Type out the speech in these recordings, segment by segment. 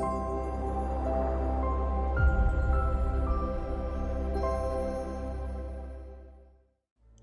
thank you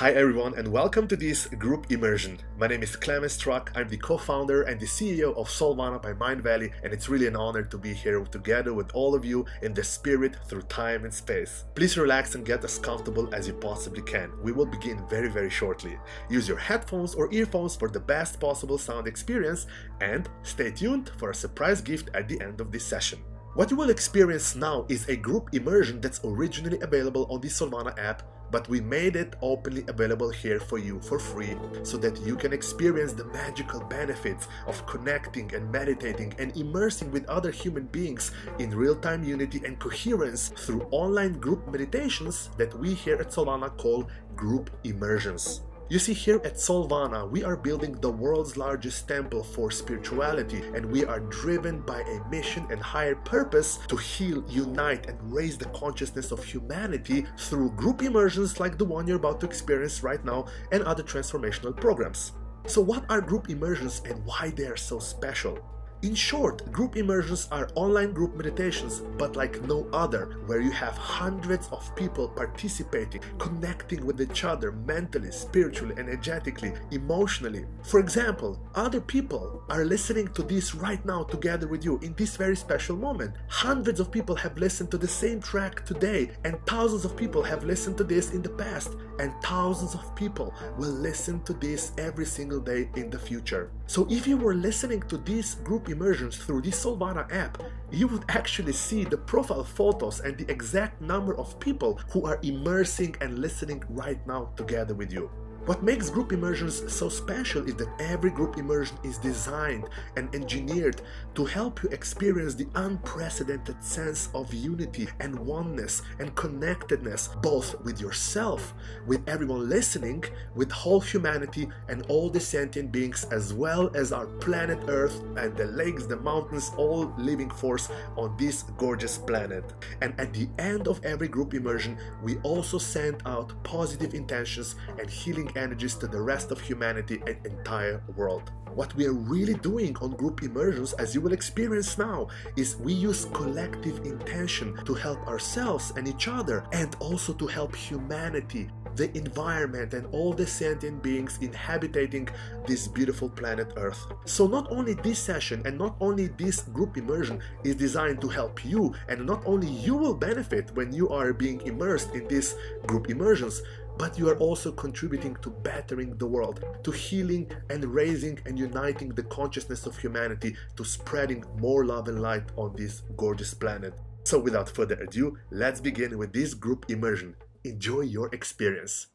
Hi everyone and welcome to this group immersion. My name is Klemen Struc. I'm the co-founder and the CEO of Soulvana by Mindvalley and it's really an honor to be here together with all of you in the spirit through time and space. Please relax and get as comfortable as you possibly can. We will begin very very shortly. Use your headphones or earphones for the best possible sound experience and stay tuned for a surprise gift at the end of this session. What you will experience now is a group immersion that's originally available on the Soulvana app but we made it openly available here for you for free so that you can experience the magical benefits of connecting and meditating and immersing with other human beings in real-time unity and coherence through online group meditations that we here at Soulvana call group immersions. You see, here at Soulvana, we are building the world's largest temple for spirituality, and we are driven by a mission and higher purpose to heal, unite, and raise the consciousness of humanity through group immersions like the one you're about to experience right now and other transformational programs. So, what are group immersions and why they are so special? In short, group immersions are online group meditations, but like no other, where you have hundreds of people participating, connecting with each other mentally, spiritually, energetically, emotionally. For example, other people are listening to this right now together with you in this very special moment. Hundreds of people have listened to the same track today, and thousands of people have listened to this in the past, and thousands of people will listen to this every single day in the future. So if you were listening to this group immersions through the Soulvana app, you would actually see the profile photos and the exact number of people who are immersing and listening right now together with you. What makes group immersions so special is that every group immersion is designed and engineered to help you experience the unprecedented sense of unity and oneness and connectedness, both with yourself, with everyone listening, with whole humanity and all the sentient beings, as well as our planet Earth and the lakes, the mountains, all living force on this gorgeous planet. And at the end of every group immersion, we also send out positive intentions and healing energies to the rest of humanity and entire world. What we are really doing on group immersions, as you will experience now, is we use collective intention to help ourselves and each other and also to help humanity, the environment, and all the sentient beings inhabiting this beautiful planet Earth. So, not only this session and not only this group immersion is designed to help you, and not only you will benefit when you are being immersed in these group immersions, but you are also contributing to bettering the world, to healing and raising and uniting the consciousness of humanity, to spreading more love and light on this gorgeous planet. So, without further ado, let's begin with this group immersion. Enjoy your experience.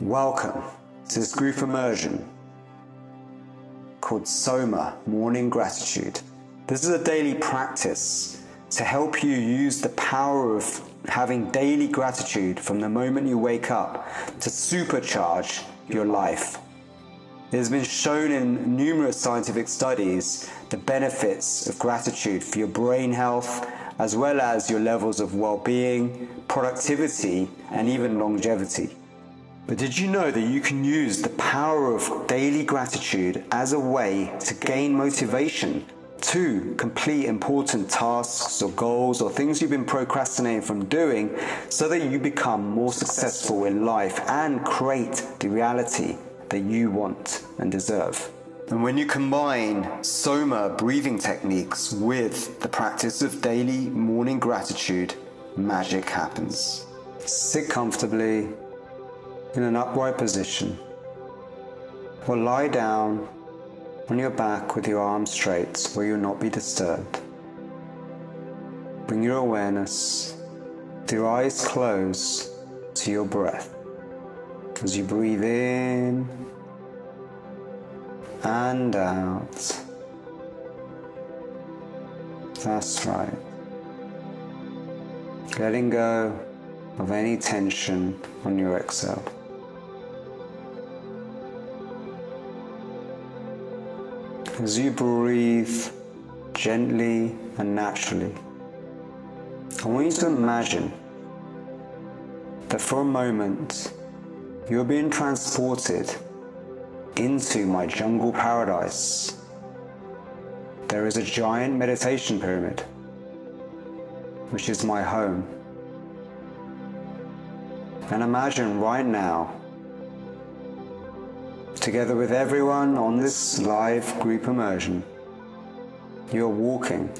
Welcome to this group immersion called Soma Morning Gratitude. This is a daily practice to help you use the power of having daily gratitude from the moment you wake up to supercharge your life. It has been shown in numerous scientific studies the benefits of gratitude for your brain health, as well as your levels of well being, productivity, and even longevity. But did you know that you can use the power of daily gratitude as a way to gain motivation to complete important tasks or goals or things you've been procrastinating from doing so that you become more successful in life and create the reality that you want and deserve? And when you combine Soma breathing techniques with the practice of daily morning gratitude, magic happens. Sit comfortably in an upright position, or lie down on your back with your arms straight where you'll not be disturbed. Bring your awareness, with your eyes closed, to your breath. As you breathe in and out. That's right. Letting go of any tension on your exhale. As you breathe gently and naturally, I want you to imagine that for a moment you're being transported into my jungle paradise. There is a giant meditation pyramid, which is my home. And imagine right now, together with everyone on this live group immersion, you're walking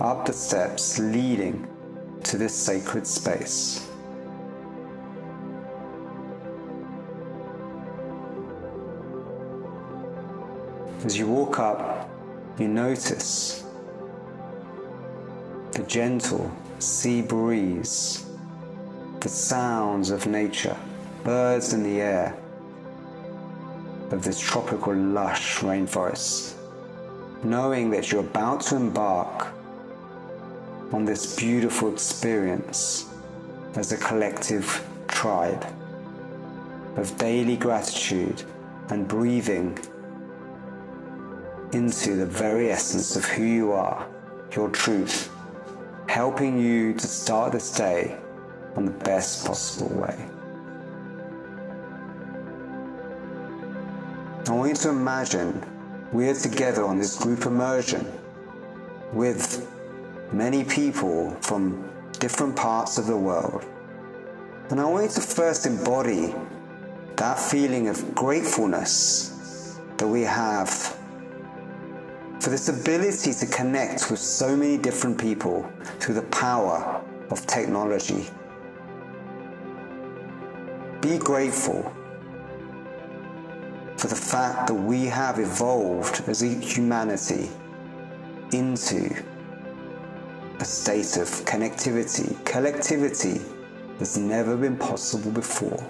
up the steps leading to this sacred space. As you walk up, you notice the gentle sea breeze, the sounds of nature, birds in the air, of this tropical lush rainforest, knowing that you're about to embark on this beautiful experience as a collective tribe of daily gratitude and breathing into the very essence of who you are, your truth, helping you to start this day on the best possible way. I want you to imagine we are together on this group immersion with many people from different parts of the world. And I want you to first embody that feeling of gratefulness that we have for this ability to connect with so many different people through the power of technology. Be grateful for the fact that we have evolved as a humanity into a state of connectivity, collectivity that's never been possible before.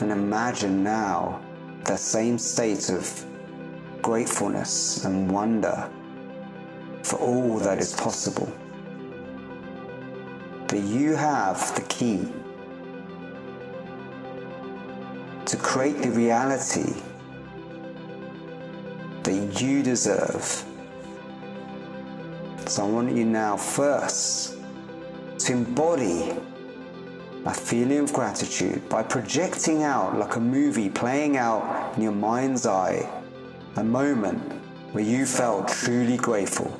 And imagine now that same state of gratefulness and wonder for all that is possible. That you have the key to create the reality that you deserve. So I want you now first to embody a feeling of gratitude by projecting out like a movie playing out in your mind's eye a moment where you felt truly grateful.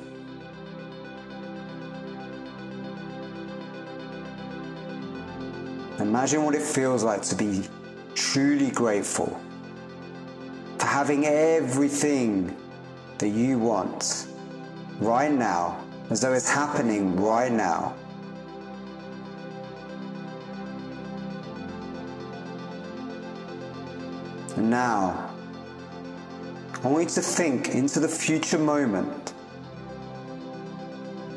Imagine what it feels like to be truly grateful for having everything that you want right now, as though it's happening right now. And now, I want you to think into the future moment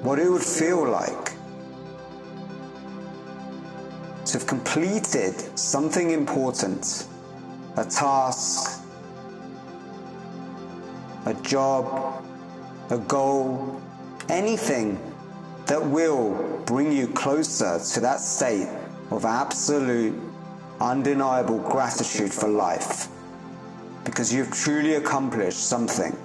what it would feel like to have completed something important, a task, a job, a goal, anything that will bring you closer to that state of absolute, undeniable gratitude for life because you've truly accomplished something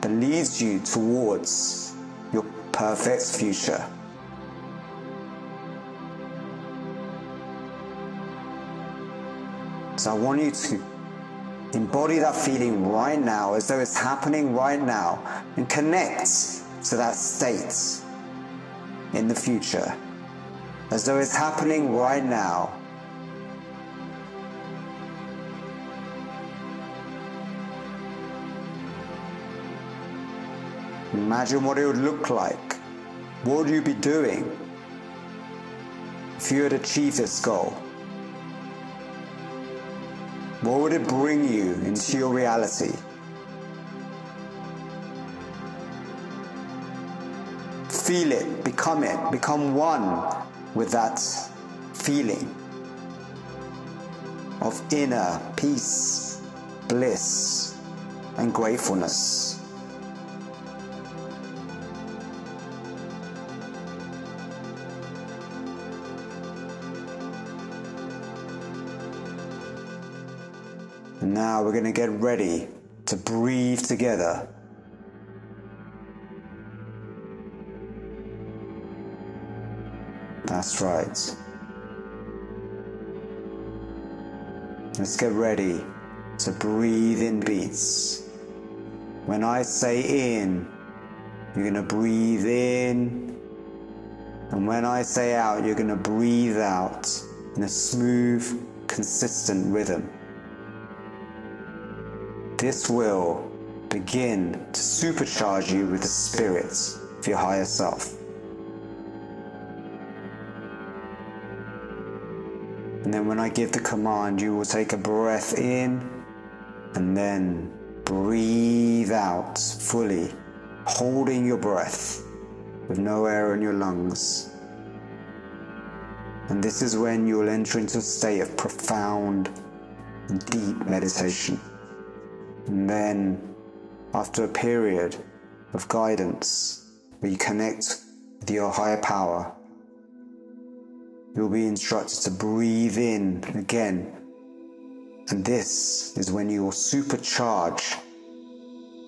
that leads you towards your perfect future. So I want you to embody that feeling right now as though it's happening right now and connect to that state in the future as though it's happening right now Imagine what it would look like. What would you be doing if you had achieved this goal? What would it bring you into your reality? Feel it, become it, become one with that feeling of inner peace, bliss, and gratefulness. And now we're going to get ready to breathe together. That's right. Let's get ready to breathe in beats. When I say in, you're going to breathe in. And when I say out, you're going to breathe out in a smooth, consistent rhythm. This will begin to supercharge you with the spirits of your higher self. And then when I give the command, you will take a breath in and then breathe out fully, holding your breath with no air in your lungs. And this is when you will enter into a state of profound deep meditation. And then, after a period of guidance where you connect with your higher power, you'll be instructed to breathe in again. And this is when you will supercharge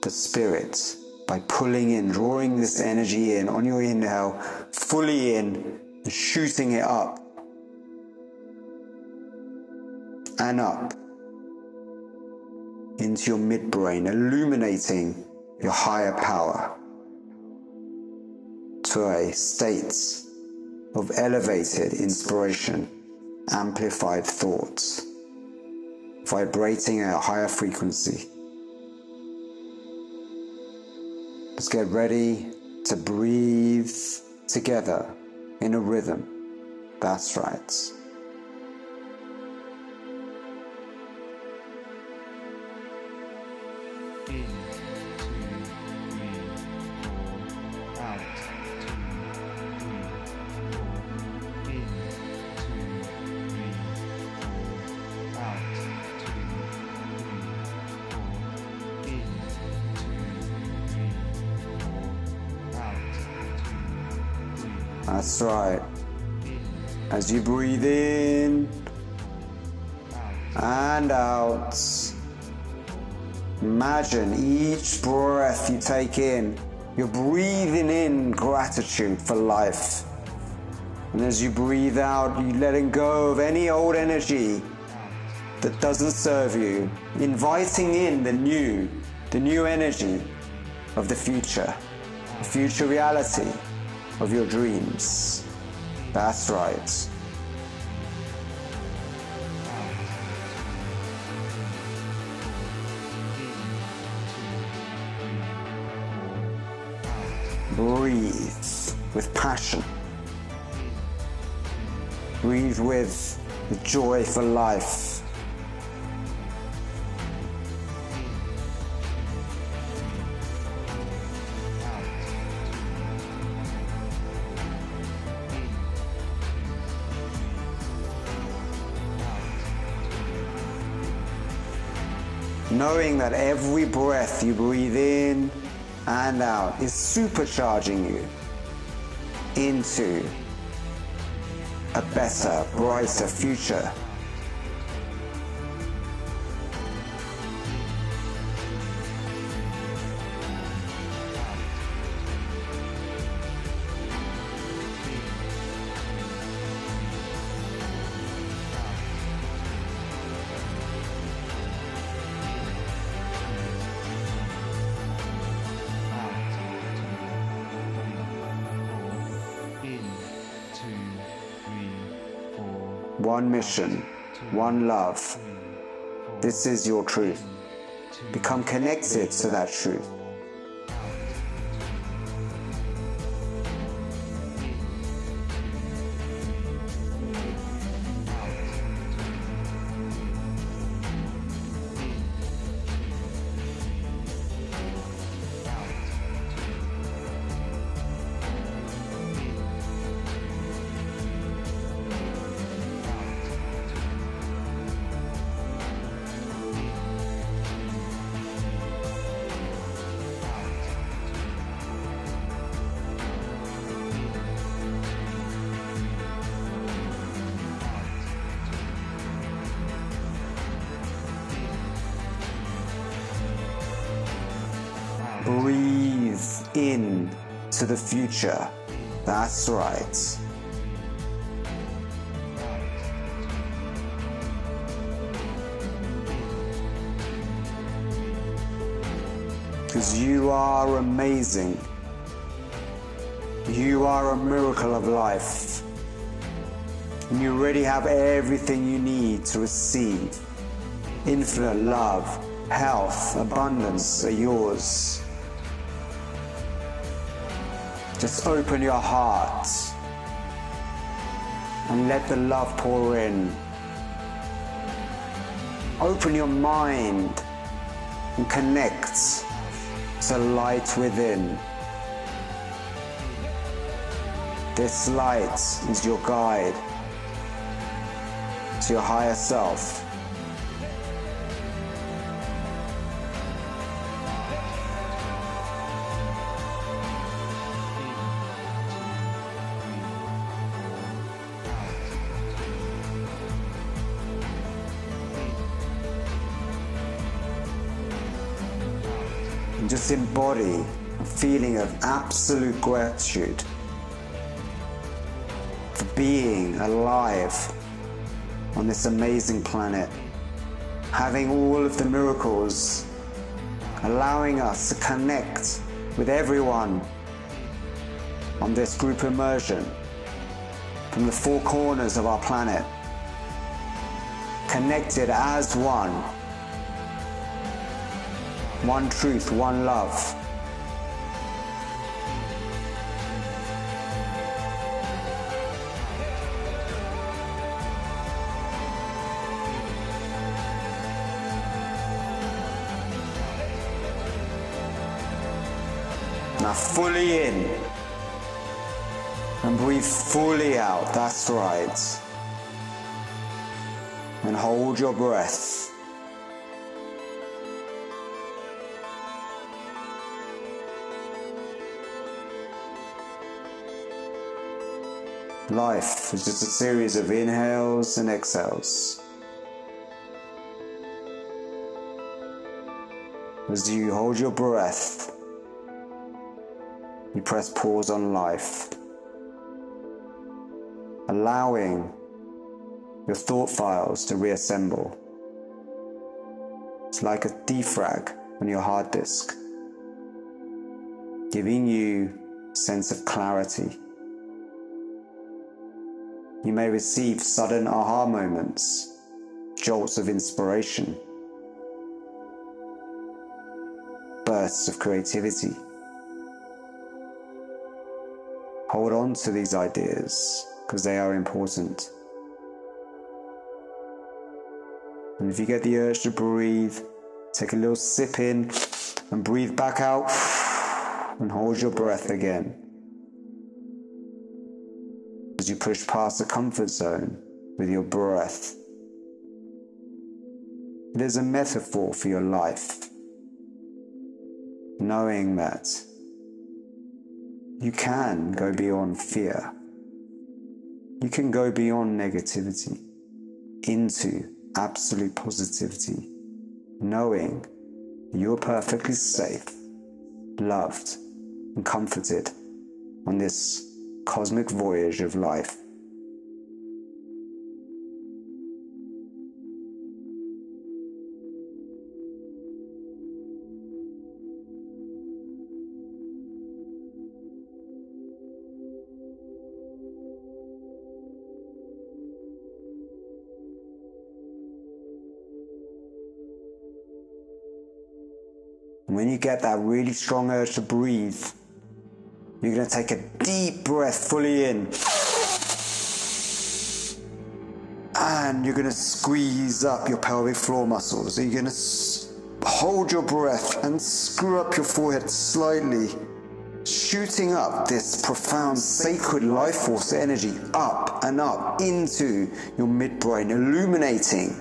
the spirit by pulling in, drawing this energy in on your inhale, fully in, and shooting it up and up into your midbrain, illuminating your higher power to a state of elevated inspiration, amplified thoughts, vibrating at a higher frequency. Let's get ready to breathe together in a rhythm. That's right. As you breathe in and out, imagine each breath you take in, you're breathing in gratitude for life. And as you breathe out, you're letting go of any old energy that doesn't serve you, inviting in the new, the new energy of the future, the future reality of your dreams. That's right. Breathe with passion. Breathe with joy for life. knowing that every breath you breathe in and out is supercharging you into a better, brighter future. One mission, one love. This is your truth. Become connected to that truth. the future. That's right. Because you are amazing. You are a miracle of life. And you already have everything you need to receive. Infinite love, health, abundance are yours. Just open your heart and let the love pour in. Open your mind and connect to light within. This light is your guide to your higher self. Just embody a feeling of absolute gratitude for being alive on this amazing planet, having all of the miracles, allowing us to connect with everyone on this group immersion from the four corners of our planet, connected as one. One truth, one love. Now fully in and breathe fully out. That's right. And hold your breath. Life is just a series of inhales and exhales. As you hold your breath, you press pause on life, allowing your thought files to reassemble. It's like a defrag on your hard disk, giving you a sense of clarity. You may receive sudden aha moments, jolts of inspiration, bursts of creativity. Hold on to these ideas because they are important. And if you get the urge to breathe, take a little sip in and breathe back out and hold your breath again. As you push past the comfort zone with your breath, it is a metaphor for your life. Knowing that you can go beyond fear. You can go beyond negativity into absolute positivity, knowing you're perfectly safe, loved, and comforted on this cosmic voyage of life. When you get that really strong urge to breathe, you're going to take a deep breath fully in. And you're going to squeeze up your pelvic floor muscles. You're going to s- hold your breath and screw up your forehead slightly, shooting up this profound sacred life force energy up and up into your midbrain, illuminating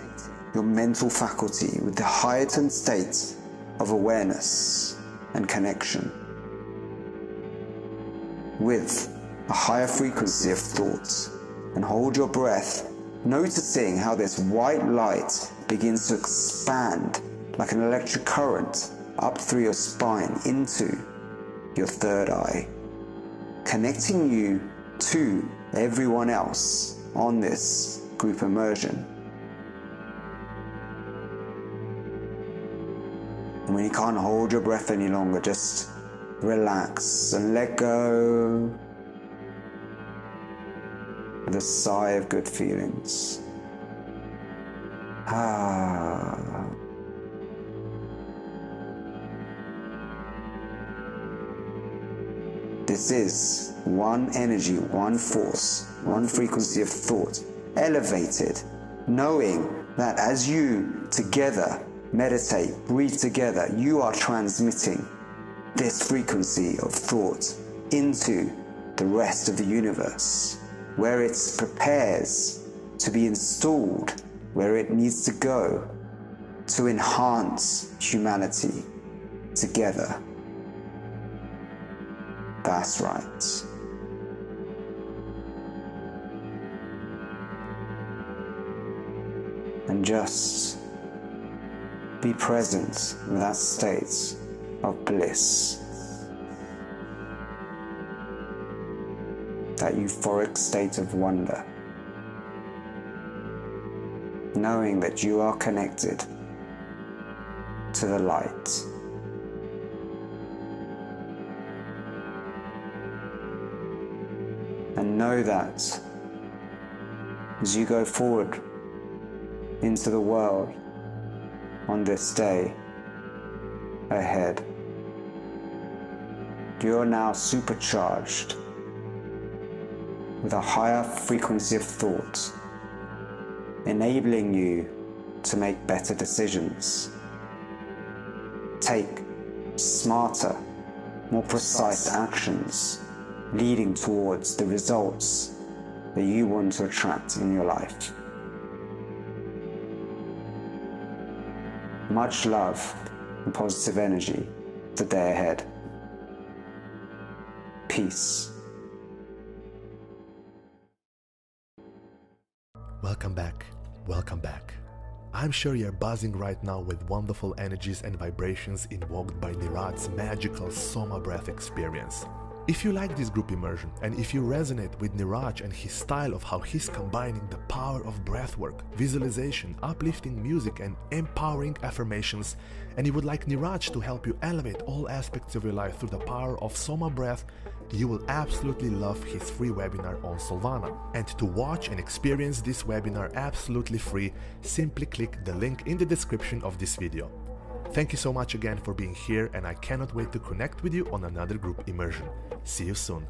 your mental faculty with the heightened state of awareness and connection with a higher frequency of thoughts and hold your breath, noticing how this white light begins to expand like an electric current up through your spine into your third eye, connecting you to everyone else on this group immersion. When you can't hold your breath any longer, just relax and let go with a sigh of good feelings. Ah. This is one energy, one force, one frequency of thought, elevated, knowing that as you together meditate, breathe together, you are transmitting this frequency of thought into the rest of the universe, where it prepares to be installed where it needs to go to enhance humanity together. That's right. And just be present with that state of bliss. That euphoric state of wonder. Knowing that you are connected to the light. And know that as you go forward into the world on this day ahead, you are now supercharged with a higher frequency of thought, enabling you to make better decisions, take smarter, more precise actions, leading towards the results that you want to attract in your life. Much love and positive energy the day ahead. Peace. Welcome back. Welcome back. I'm sure you're buzzing right now with wonderful energies and vibrations invoked by Niraj's magical Soma breath experience. If you like this group immersion and if you resonate with Niraj and his style of how he's combining the power of breathwork, visualization, uplifting music, and empowering affirmations, and you would like Niraj to help you elevate all aspects of your life through the power of Soma breath, you will absolutely love his free webinar on Soulvana. And to watch and experience this webinar absolutely free, simply click the link in the description of this video. Thank you so much again for being here, and I cannot wait to connect with you on another group immersion. See you soon.